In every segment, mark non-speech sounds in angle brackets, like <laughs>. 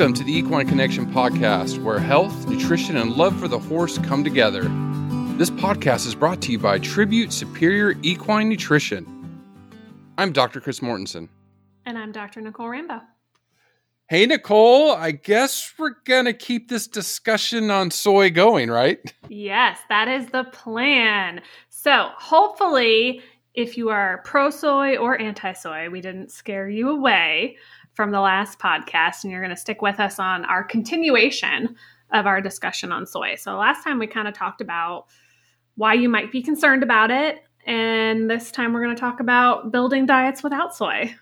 Welcome to the Equine Connection podcast, where health, nutrition, and love for the horse come together. This podcast is brought to you by Tribute Superior Equine Nutrition. I'm Dr. Chris Mortensen. And I'm Dr. Nicole Rambo. Hey, Nicole, I guess we're going to keep this discussion on soy going, right? Yes, that is the plan. So, hopefully, if you are pro soy or anti soy, we didn't scare you away from the last podcast, and you're going to stick with us on our continuation of our discussion on soy. So, last time we kind of talked about why you might be concerned about it. And this time we're going to talk about building diets without soy.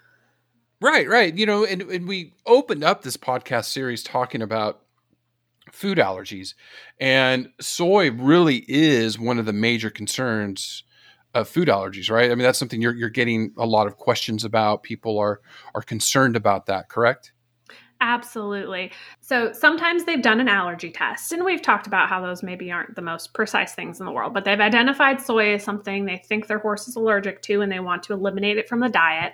Right, right. You know, and, and we opened up this podcast series talking about food allergies. And soy really is one of the major concerns of food allergies, right? I mean, that's something you're you're getting a lot of questions about. People are are concerned about that, correct? Absolutely. So sometimes they've done an allergy test, and we've talked about how those maybe aren't the most precise things in the world, but they've identified soy as something they think their horse is allergic to and they want to eliminate it from the diet.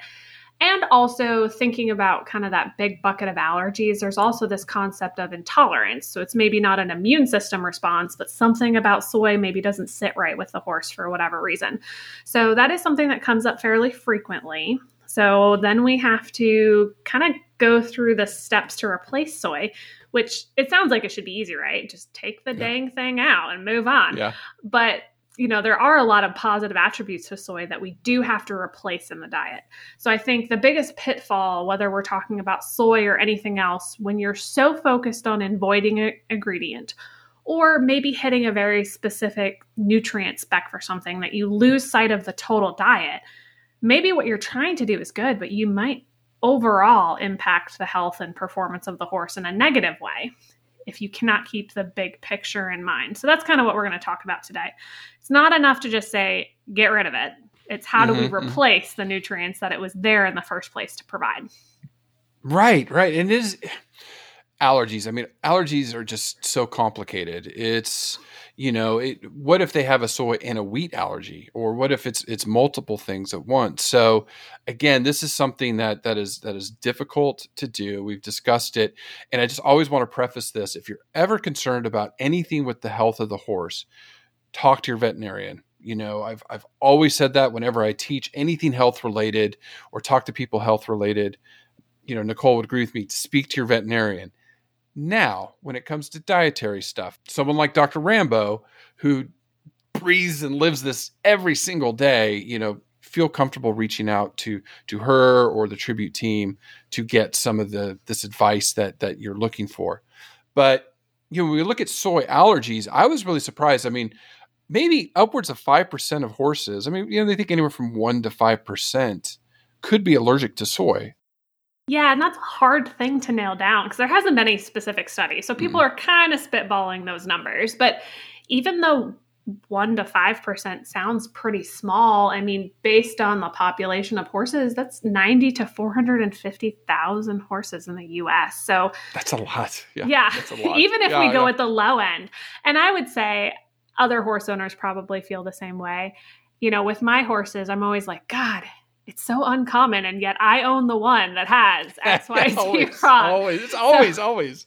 And also thinking about kind of that big bucket of allergies, there's also this concept of intolerance. So it's maybe not an immune system response, but something about soy maybe doesn't sit right with the horse for whatever reason. So that is something that comes up fairly frequently. So then we have to kind of go through the steps to replace soy, which it sounds like it should be easy, right? Just take the yeah. dang thing out and move on. Yeah. But you know, there are a lot of positive attributes to soy that we do have to replace in the diet. So I think the biggest pitfall, whether we're talking about soy or anything else, when you're so focused on avoiding an ingredient or maybe hitting a very specific nutrient spec for something that you lose sight of the total diet, maybe what you're trying to do is good, but you might overall impact the health and performance of the horse in a negative way if you cannot keep the big picture in mind. So that's kind of what we're going to talk about today. It's not enough to just say, get rid of it. It's how mm-hmm, do we mm-hmm, mm-hmm. replace the nutrients that it was there in the first place to provide. Right, right. And it is allergies. I mean, allergies are just so complicated. It's you know, it, what if they have a soy and a wheat allergy, or what if it's it's multiple things at once? So, again, this is something that that is that is difficult to do. We've discussed it, and I just always want to preface this: if you're ever concerned about anything with the health of the horse, talk to your veterinarian. You know, I've I've always said that whenever I teach anything health related or talk to people health related. You know, Nicole would agree with me. Speak to your veterinarian now, when it comes to dietary stuff, someone like Dr. Rambo, who breathes and lives this every single day, you know, feel comfortable reaching out to to her or the tribute team to get some of the this advice that that you're looking for. But you know, when we look at soy allergies, I was really surprised. I mean, maybe upwards of five percent of horses. I mean, you know, they think anywhere from one to five percent could be allergic to soy. Yeah, and that's a hard thing to nail down because there hasn't been any specific study. So people mm. are kind of spitballing those numbers. But even though one to five percent sounds pretty small, I mean, based on the population of horses, that's ninety to four hundred and fifty thousand horses in the U.S. So that's a lot. Yeah, yeah. A lot. even if yeah, we go yeah. at the low end, and I would say other horse owners probably feel the same way. You know, with my horses, I'm always like, God, it's so uncommon, and yet I own the one that has <laughs> X, Y, Z <laughs> always, wrong. Always, it's always, so, always.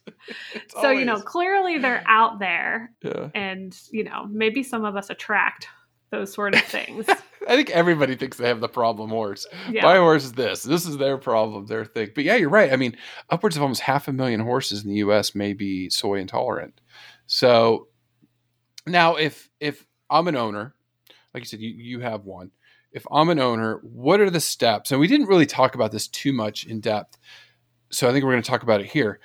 It's so always. you know, clearly they're out there, yeah. and you know, maybe some of us attract those sort of things. <laughs> I think everybody thinks they have the problem horse. Yeah. My horse is this. This is their problem, their thing. But yeah, you're right. I mean, upwards of almost half a million horses in the U.S. may be soy intolerant. So now, if if I'm an owner, like you said, you you have one if I'm an owner, what are the steps? And we didn't really talk about this too much in depth. So I think we're going to talk about it here.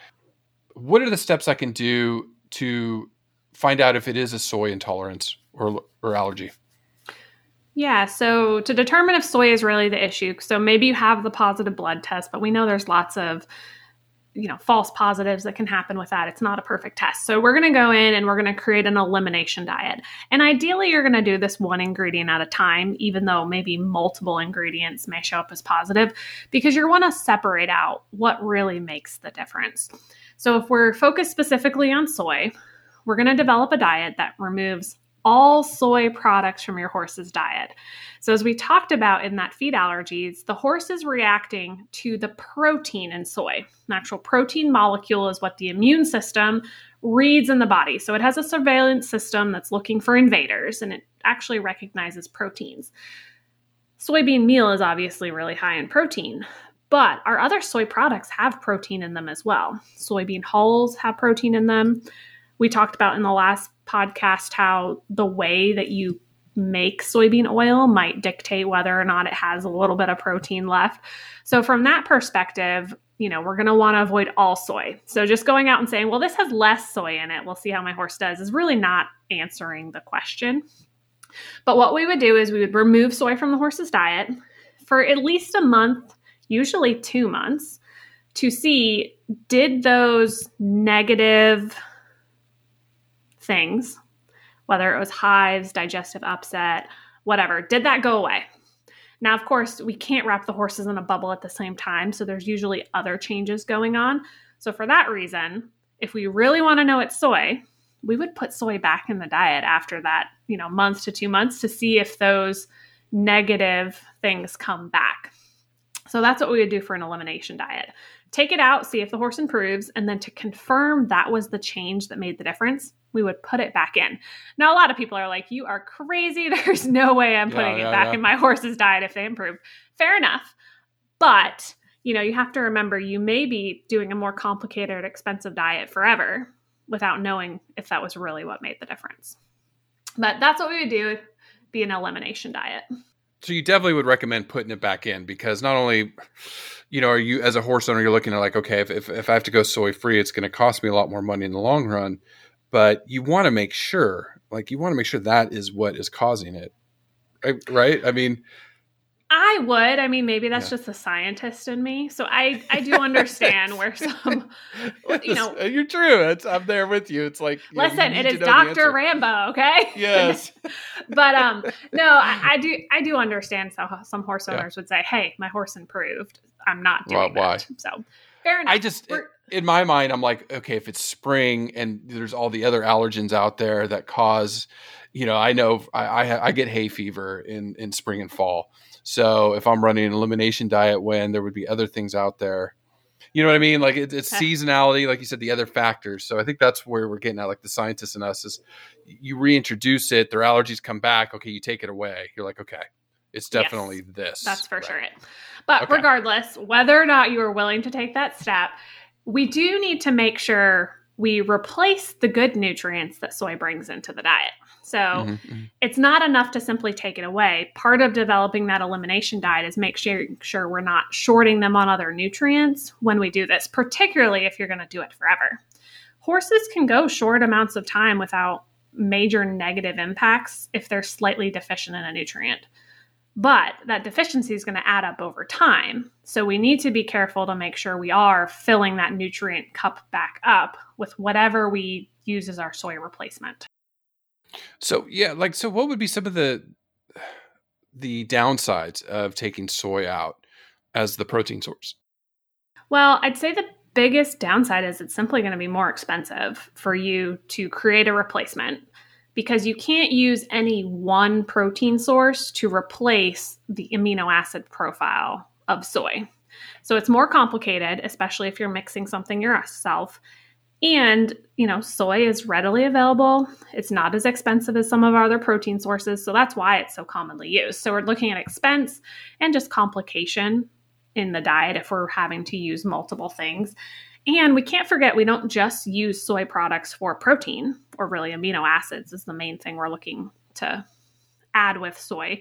What are the steps I can do to find out if it is a soy intolerance or, or allergy? Yeah, so to determine if soy is really the issue, so maybe you have the positive blood test, but we know there's lots of you know false positives that can happen with that. It's not a perfect test. So we're going to go in and we're going to create an elimination diet. And ideally you're going to do this one ingredient at a time even though maybe multiple ingredients may show up as positive because you want to separate out what really makes the difference. So if we're focused specifically on soy we're going to develop a diet that removes all soy products from your horse's diet. So, as we talked about in that feed allergies, the horse is reacting to the protein in soy. An actual protein molecule is what the immune system reads in the body. So, it has a surveillance system that's looking for invaders and it actually recognizes proteins. Soybean meal is obviously really high in protein, but our other soy products have protein in them as well. Soybean hulls have protein in them. We talked about in the last podcast how the way that you make soybean oil might dictate whether or not it has a little bit of protein left. So, from that perspective, you know, we're going to want to avoid all soy. So, just going out and saying, well, this has less soy in it, we'll see how my horse does, is really not answering the question. But what we would do is we would remove soy from the horse's diet for at least a month, usually two months, to see did those negative things, whether it was hives, digestive upset, whatever, did that go away? Now, of course, we can't wrap the horses in a bubble at the same time, so there's usually other changes going on. So, for that reason, if we really want to know it's soy, we would put soy back in the diet after that, you know, month to two months to see if those negative things come back. So that's what we would do for an elimination diet. Take it out, see if the horse improves, and then to confirm that was the change that made the difference, we would put it back in. Now, a lot of people are like, You are crazy. <laughs> There's no way I'm putting yeah, yeah, it back yeah. in my horse's diet if they improve. Fair enough. But, you know, you have to remember you may be doing a more complicated, expensive diet forever without knowing if that was really what made the difference. But that's what we would do be an elimination diet. So you definitely would recommend putting it back in because not only, you know, are you as a horse owner, you're looking at like, okay, if, if, if I have to go soy free, it's going to cost me a lot more money in the long run. But you want to make sure, like, you want to make sure that is what is causing it, right? I mean, I would. I mean, maybe that's yeah. just the scientist in me. So I, I do <laughs> understand where some, <laughs> you know, you're true. It's, I'm there with you. It's like, listen, it is Doctor Rambo. Okay. Yes. <laughs> but um, no, I, I, do. I do understand. So some horse owners yeah. would say, "Hey, my horse improved. I'm not doing well, that." Why? So fair enough. I just. In my mind, I'm like, okay, if it's spring and there's all the other allergens out there that cause, you know, I know I, I, I get hay fever in in spring and fall so if I'm running an elimination diet when there would be other things out there, you know what I mean? Like it, it's <laughs> seasonality, like you said, the other factors. So I think that's where we're getting at. Like the scientists and us is you reintroduce it, their allergies come back. Okay, you take it away. You're like, okay, it's definitely yes, this. That's for right. sure it. But okay. regardless, whether or not you are willing to take that step, we do need to make sure we replace the good nutrients that soy brings into the diet. So mm-hmm, mm-hmm. it's not enough to simply take it away. Part of developing that elimination diet is make sure, sure we're not shorting them on other nutrients when we do this, particularly if you're going to do it forever. Horses can go short amounts of time without major negative impacts if they're slightly deficient in a nutrient. But that deficiency is going to add up over time. So we need to be careful to make sure we are filling that nutrient cup back up with whatever we use as our soy replacement. So yeah, like so what would be some of the the downsides of taking soy out as the protein source? Well, I'd say the biggest downside is it's simply going to be more expensive for you to create a replacement because you can't use any one protein source to replace the amino acid profile of soy. So it's more complicated, especially if you're mixing something yourself. And, you know, soy is readily available. It's not as expensive as some of our other protein sources. So that's why it's so commonly used. So we're looking at expense and just complication in the diet if we're having to use multiple things. And we can't forget we don't just use soy products for protein or really amino acids is the main thing we're looking to add with soy.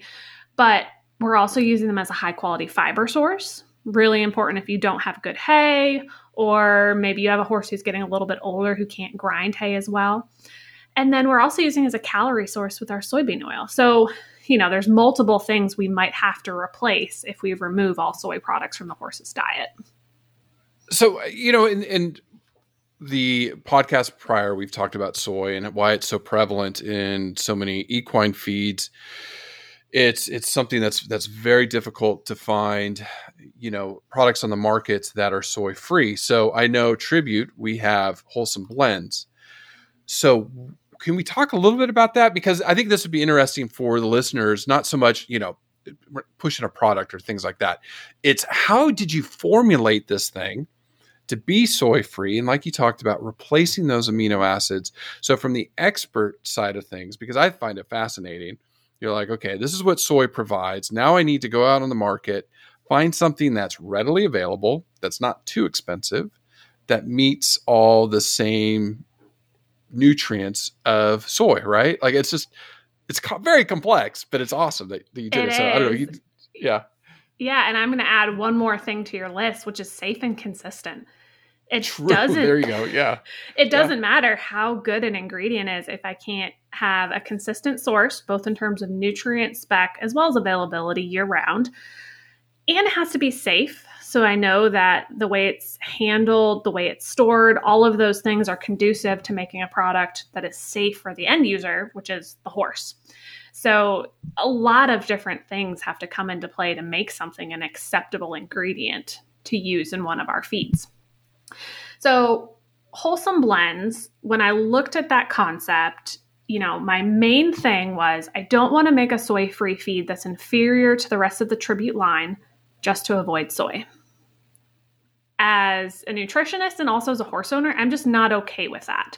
But we're also using them as a high quality fiber source. Really important if you don't have good hay or maybe you have a horse who's getting a little bit older who can't grind hay as well. And then we're also using as a calorie source with our soybean oil. So, you know, there's multiple things we might have to replace if we remove all soy products from the horse's diet. So, uh, you know, in, in the podcast prior, we've talked about soy and why it's so prevalent in so many equine feeds it's it's something that's that's very difficult to find you know products on the market that are soy free so i know tribute we have wholesome blends so can we talk a little bit about that? Because I think this would be interesting for the listeners, not so much, you know, pushing a product or things like that. It's how did you formulate this thing to be soy free? And like you talked about, replacing those amino acids. So, from the expert side of things, because I find it fascinating, you're like, okay, this is what soy provides. Now I need to go out on the market, find something that's readily available, that's not too expensive, that meets all the same nutrients of soy, right? Like it's just it's co- very complex, but it's awesome that, that you did it. it. So I don't know. You, yeah. Yeah, and I'm going to add one more thing to your list, which is safe and consistent. It True. <laughs> doesn't. There you go. Yeah. It doesn't yeah. matter how good an ingredient is if I can't have a consistent source, both in terms of nutrient spec as well as availability year round. And it has to be safe. So I know that the way it's handled, the way it's stored, all of those things are conducive to making a product that is safe for the end user, which is the horse. So a lot of different things have to come into play to make something an acceptable ingredient to use in one of our feeds. So wholesome blends, when I looked at that concept, you know, my main thing was I don't want to make a soy free feed that's inferior to the rest of the tribute line just to avoid soy as a nutritionist and also as a horse owner, I'm just not okay with that.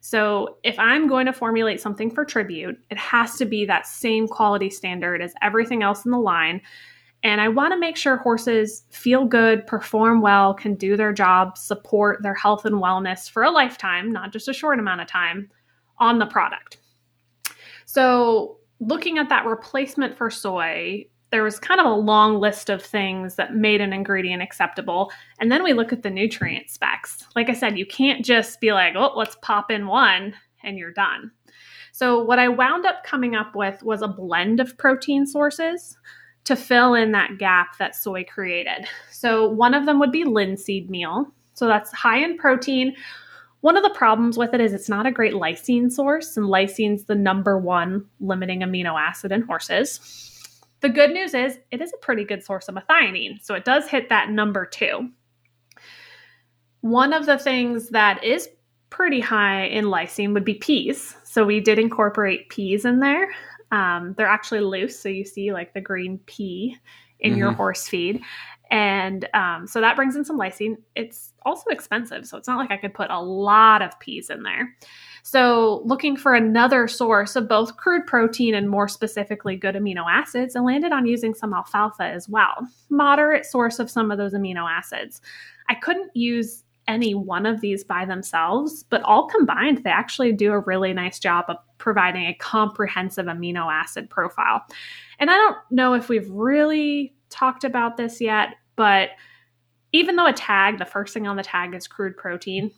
So, if I'm going to formulate something for tribute, it has to be that same quality standard as everything else in the line. And I want to make sure horses feel good, perform well, can do their job, support their health and wellness for a lifetime, not just a short amount of time on the product. So, looking at that replacement for soy, there was kind of a long list of things that made an ingredient acceptable. And then we look at the nutrient specs. Like I said, you can't just be like, oh, let's pop in one and you're done. So, what I wound up coming up with was a blend of protein sources to fill in that gap that soy created. So, one of them would be linseed meal. So, that's high in protein. One of the problems with it is it's not a great lysine source, and lysine's the number one limiting amino acid in horses. The good news is it is a pretty good source of methionine, so it does hit that number two. One of the things that is pretty high in lysine would be peas. So we did incorporate peas in there. Um, they're actually loose, so you see like the green pea in mm-hmm. your horse feed. And um, so that brings in some lysine. It's also expensive, so it's not like I could put a lot of peas in there. So, looking for another source of both crude protein and more specifically good amino acids, I landed on using some alfalfa as well. Moderate source of some of those amino acids. I couldn't use any one of these by themselves, but all combined, they actually do a really nice job of providing a comprehensive amino acid profile. And I don't know if we've really talked about this yet, but even though a tag, the first thing on the tag is crude protein,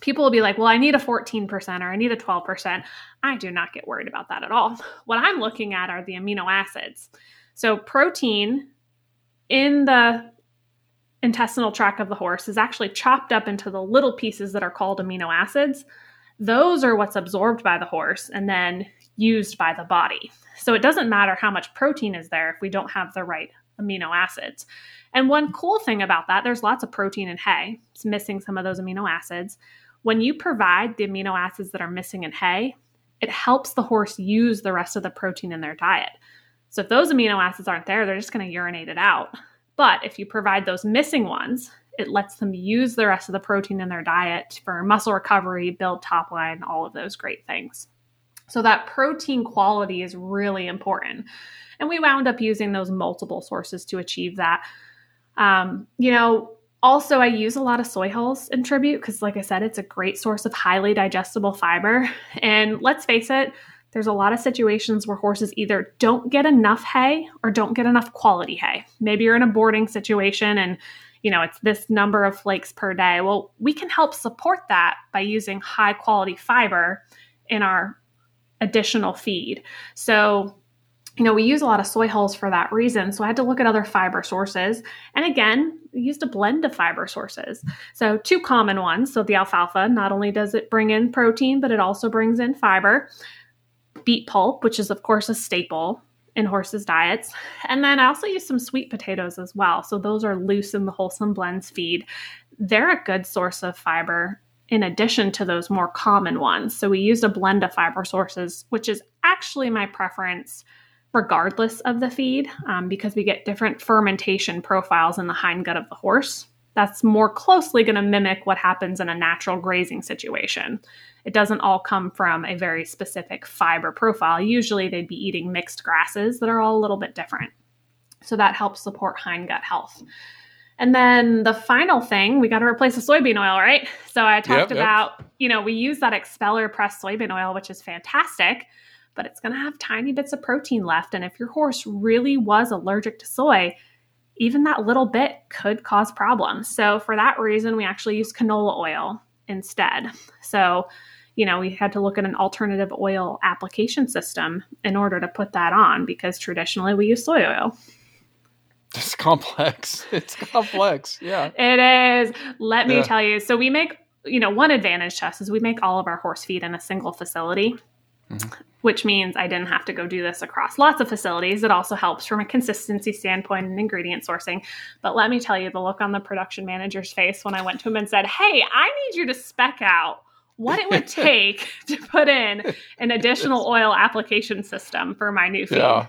people will be like, well, I need a 14% or I need a 12%. I do not get worried about that at all. <laughs> What I'm looking at are the amino acids. So, protein in the intestinal tract of the horse is actually chopped up into the little pieces that are called amino acids. Those are what's absorbed by the horse and then used by the body. So, it doesn't matter how much protein is there if we don't have the right amino acids. And one cool thing about that, there's lots of protein in hay. It's missing some of those amino acids. When you provide the amino acids that are missing in hay, it helps the horse use the rest of the protein in their diet. So if those amino acids aren't there, they're just going to urinate it out. But if you provide those missing ones, it lets them use the rest of the protein in their diet for muscle recovery, build top line, all of those great things. So that protein quality is really important. And we wound up using those multiple sources to achieve that. Um, you know, also, I use a lot of soy hulls in tribute because, like I said, it's a great source of highly digestible fiber. And let's face it, there's a lot of situations where horses either don't get enough hay or don't get enough quality hay. Maybe you're in a boarding situation and you know it's this number of flakes per day. Well, we can help support that by using high quality fiber in our additional feed. So you know, we use a lot of soy hulls for that reason. So I had to look at other fiber sources. And again, we used a blend of fiber sources. So, two common ones. So, the alfalfa, not only does it bring in protein, but it also brings in fiber. Beet pulp, which is, of course, a staple in horses' diets. And then I also use some sweet potatoes as well. So, those are loose in the wholesome blends feed. They're a good source of fiber in addition to those more common ones. So we used a blend of fiber sources, which is actually my preference regardless of the feed um, because we get different fermentation profiles in the hindgut of the horse. That's more closely going to mimic what happens in a natural grazing situation. It doesn't all come from a very specific fiber profile. Usually they'd be eating mixed grasses that are all a little bit different. So that helps support hindgut health. And then the final thing, we got to replace the soybean oil, right? So I talked yep, about, yep. you know, we use that expeller pressed soybean oil, which is fantastic, but it's going to have tiny bits of protein left. And if your horse really was allergic to soy, even that little bit could cause problems. So for that reason, we actually use canola oil instead. So, you know, we had to look at an alternative oil application system in order to put that on because traditionally we use soy oil. It's complex. <laughs> It's complex. Yeah. it is. Let me yeah. tell you. So we make, you know, one advantage to us is we make all of our horse feed in a single facility. Mm-hmm. Which means I didn't have to go do this across lots of facilities. It also helps from a consistency standpoint and ingredient sourcing. But let me tell you, the look on the production manager's face when I went to him and said, Hey, I need you to spec out what it would <laughs> take to put in an additional oil application system for my new feed. Yeah.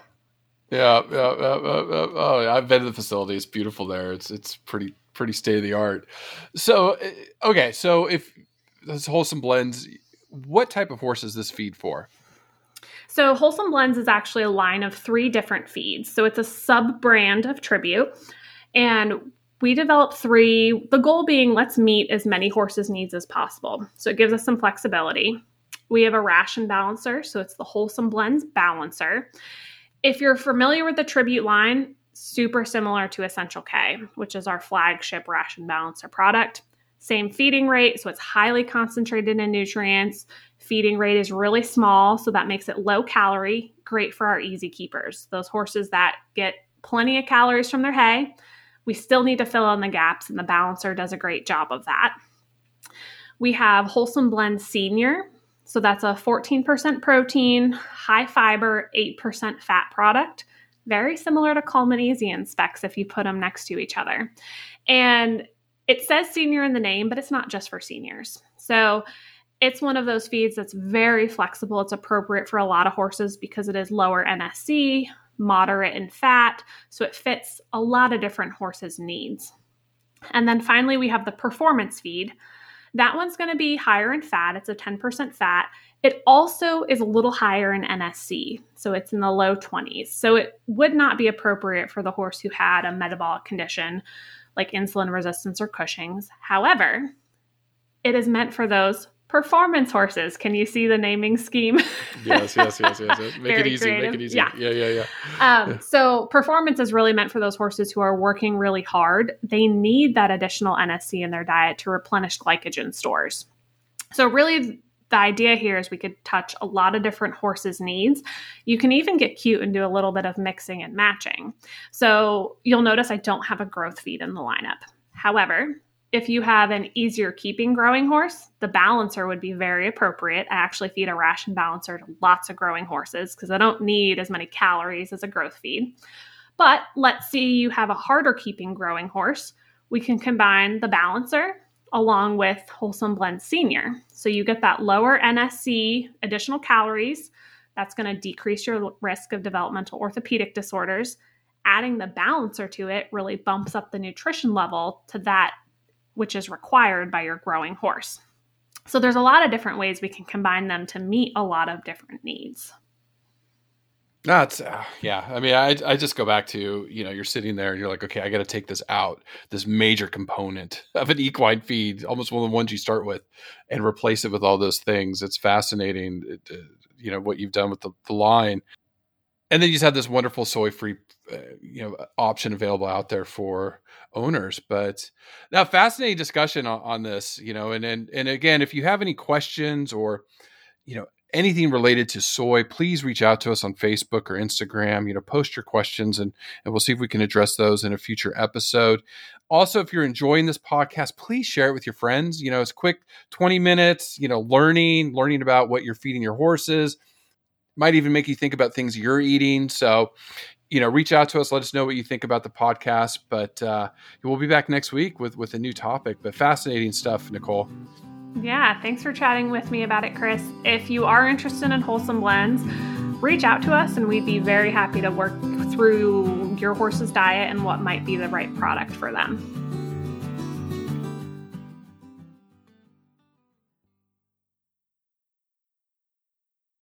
Yeah, yeah, oh, I've been to the facility. It's beautiful there. It's it's pretty pretty state of the art. So, eh, okay, so if this wholesome blends, what type of horse is this feed for? So, Wholesome Blends is actually a line of three different feeds. So, it's a sub brand of Tribute. And we developed three, the goal being let's meet as many horses' needs as possible. So, it gives us some flexibility. We have a ration balancer. So, it's the Wholesome Blends balancer. If you're familiar with the Tribute line, super similar to Essential K, which is our flagship ration balancer product. Same feeding rate, so it's highly concentrated in nutrients. Feeding rate is really small, so that makes it low calorie, great for our easy keepers. Those horses that get plenty of calories from their hay. We still need to fill in the gaps, and the balancer does a great job of that. We have Wholesome Blend Senior, so that's a 14% protein, high fiber, 8% fat product. Very similar to Cull Magnesium specs if you put them next to each other. And it says senior in the name, but it's not just for seniors. So it's one of those feeds that's very flexible. It's appropriate for a lot of horses because it is lower NSC, moderate in fat. So it fits a lot of different horses' needs. And then finally, we have the performance feed. That one's going to be higher in fat. It's a 10% fat. It also is a little higher in NSC, so it's in the low 20s. So it would not be appropriate for the horse who had a metabolic condition like insulin resistance or Cushing's. However, it is meant for those performance horses. Can you see the naming scheme? <laughs> yes, yes, yes, yes. yes. Make Very it easy. Creative. Make it easy. Yeah, yeah, yeah. yeah. Um, yeah. So performance is really meant for those horses who are working really hard. They need that additional NSC in their diet to replenish glycogen stores. So really. The idea here is we could touch a lot of different horses' needs. You can even get cute and do a little bit of mixing and matching. So you'll notice I don't have a growth feed in the lineup. However, if you have an easier keeping growing horse, the balancer would be very appropriate. I actually feed a ration balancer to lots of growing horses because I don't need as many calories as a growth feed. But let's see you have a harder keeping growing horse. We can combine the balancer along with Wholesome Blend Senior. So you get that lower NSC, additional calories. That's going to decrease your risk of developmental orthopedic disorders. Adding the balancer to it really bumps up the nutrition level to that which is required by your growing horse. So there's a lot of different ways we can combine them to meet a lot of different needs. That's uh, yeah. I mean, I I just go back to you know you're sitting there and you're like, okay, I got to take this out, this major component of an equine feed, almost one of the ones you start with, and replace it with all those things. It's fascinating, uh, you know, what you've done with the, the line, and then you just have this wonderful soy free, uh, you know, option available out there for owners. But now, fascinating discussion on, on this, you know, and and and again, if you have any questions or you know anything related to soy, please reach out to us on Facebook or Instagram. You know, post your questions and and we'll see if we can address those in a future episode. Also, if you're enjoying this podcast, please share it with your friends. You know, it's quick 20 minutes, you know, learning, learning about what you're feeding your horses. Might even make you think about things you're eating. So, you know, reach out to us. Let us know what you think about the podcast. But uh, we'll be back next week with with a new topic. But fascinating stuff, Nicole. Yeah, thanks for chatting with me about it, Chris. If you are interested in wholesome blends, reach out to us and we'd be very happy to work through your horse's diet and what might be the right product for them.